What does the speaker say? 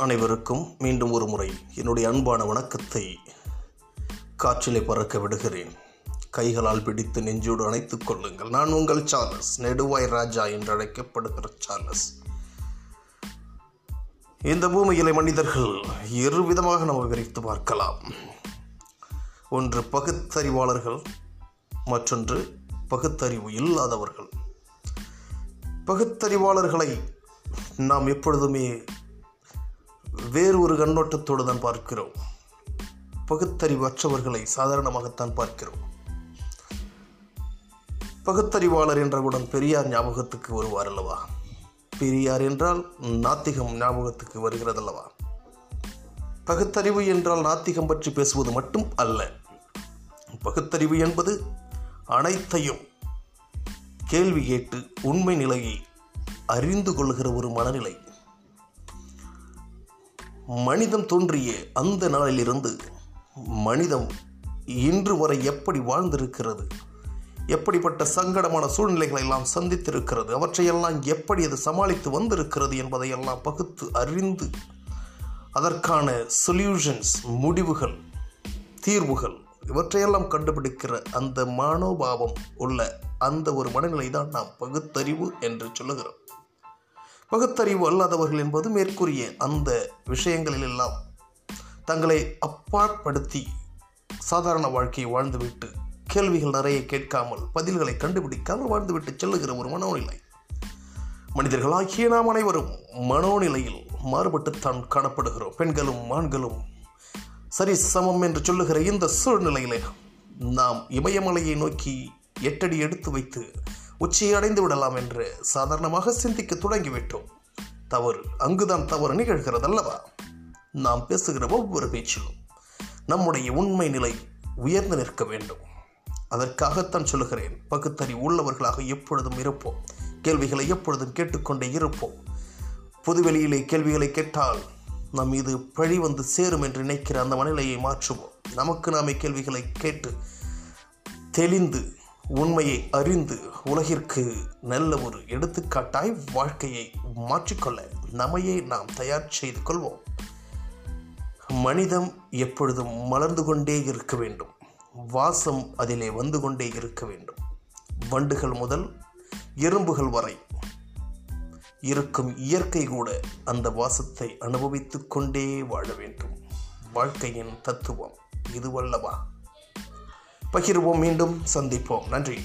அனைவருக்கும் மீண்டும் ஒரு முறை என்னுடைய அன்பான வணக்கத்தை காற்றிலே பறக்க விடுகிறேன். கைகளால் பிடித்து நெஞ்சோடு அணைத்துக் கொள்ளுங்கள். நான் உங்கள் சார்லஸ் நெடுவாய் ராஜா என்று அழைக்கப்படுகிற சார்லஸ். இந்த பூமியிலே மனிதர்கள் இரு விதமாக நம்ம விவரித்து பார்க்கலாம். ஒன்று பகுத்தறிவாளர்கள் மற்றொன்று பகுத்தறிவு இல்லாதவர்கள். பகுத்தறிவாளர்களை நாம் எப்பொழுதுமே வேறு ஒரு கண்ணோட்டத்தோடு தான் பார்க்கிறோம். பகுத்தறிவு அற்றவர்களை சாதாரணமாகத்தான் பார்க்கிறோம். பகுத்தறிவாளர் என்றவுடன் பெரியார் ஞாபகத்துக்கு வருவார் அல்லவா? பெரியார் என்றால் நாத்திகம் ஞாபகத்துக்கு வருகிறதல்லவா? பகுத்தறிவு என்றால் நாத்திகம் பற்றி பேசுவது மட்டும் அல்ல. பகுத்தறிவு என்பது அனைத்தையும் கேள்வி கேட்டு உண்மை நிலையை அறிந்து கொள்கிற ஒரு மனநிலை. மனிதம் தோன்றிய அந்த நாளிலிருந்து மனிதம் இன்று வரை எப்படி வாழ்ந்திருக்கிறது? எப்படிப்பட்ட சங்கடமான சூழ்நிலைகளை எல்லாம் சந்தித்திருக்கிறது? அவற்றையெல்லாம் எப்படி அது சமாளித்து வந்திருக்கிறது என்பதையெல்லாம் பகுத்து அறிந்து அதற்கான சொல்யூஷன்ஸ் முடிவுகள் தீர்வுகள் இவற்றையெல்லாம் கண்டுபிடிக்கிற அந்த மனோபாவம் உள்ள அந்த ஒரு மனநிலை தான் நாம் பகுத்தறிவு என்று சொல்லுகிறோம். பகுத்தறிவு அல்லாதவர்கள் என்பது மேற்கூறிய அந்த விஷயங்களிலெல்லாம் தங்களை அப்பாற்படுத்தி சாதாரண வாழ்க்கையை வாழ்ந்துவிட்டு கேள்விகள் நிறைய கேட்காமல் பதில்களை கண்டுபிடிக்காமல் வாழ்ந்துவிட்டு செல்லுகிற ஒரு மனோநிலை. மனிதர்களாகிய நாம் அனைவரும் மனோநிலையில் மாறுபட்டுத்தான் காணப்படுகிறோம். பெண்களும் ஆண்களும் சரி சமம் என்று சொல்லுகிற இந்த சூழ்நிலையிலே நாம் இமயமலையை நோக்கி எட்டடி எடுத்து வைத்து உச்சியை அடைந்து விடலாம் என்று சாதாரணமாக சிந்திக்க தொடங்கிவிட்டோம். தவறு அங்குதான் தவறு நிகழ்கிறது அல்லவா நாம் பேசுகிற ஒவ்வொரு பேச்சிலும் நம்முடைய உண்மை நிலை உயர்ந்து நிற்க வேண்டும். அதற்காகத்தான் சொல்லுகிறேன் பகுத்தறி உள்ளவர்களாக எப்பொழுதும் இருப்போம். கேள்விகளை எப்பொழுதும் கேட்டுக்கொண்டே இருப்போம். பொதுவெளியிலே கேள்விகளை கேட்டால் நம் மீது பழி வந்து சேரும் என்று நினைக்கிற அந்த மனநிலையை மாற்றுவோம். நமக்கு நாமே கேள்விகளை கேட்டு தெளிந்து உண்மையை அறிந்து உலகிற்கு நல்ல ஒரு எடுத்துக்காட்டாய் வாழ்க்கையை மாற்றிக்கொள்ள நம்மையே நாம் தயார் செய்து கொள்வோம். மனிதம் எப்பொழுதும் மலர்ந்து கொண்டே இருக்க வேண்டும். வாசம் அதிலே வந்து கொண்டே இருக்க வேண்டும். வண்டுகள் முதல் எறும்புகள் வரை இருக்கும் இயற்கை கூட அந்த வாசத்தை அனுபவித்து கொண்டே வாழ வேண்டும். வாழ்க்கையின் தத்துவம் இதுவல்லவா? பகிர்வோம் மீண்டும் சந்திப்போம். நன்றி.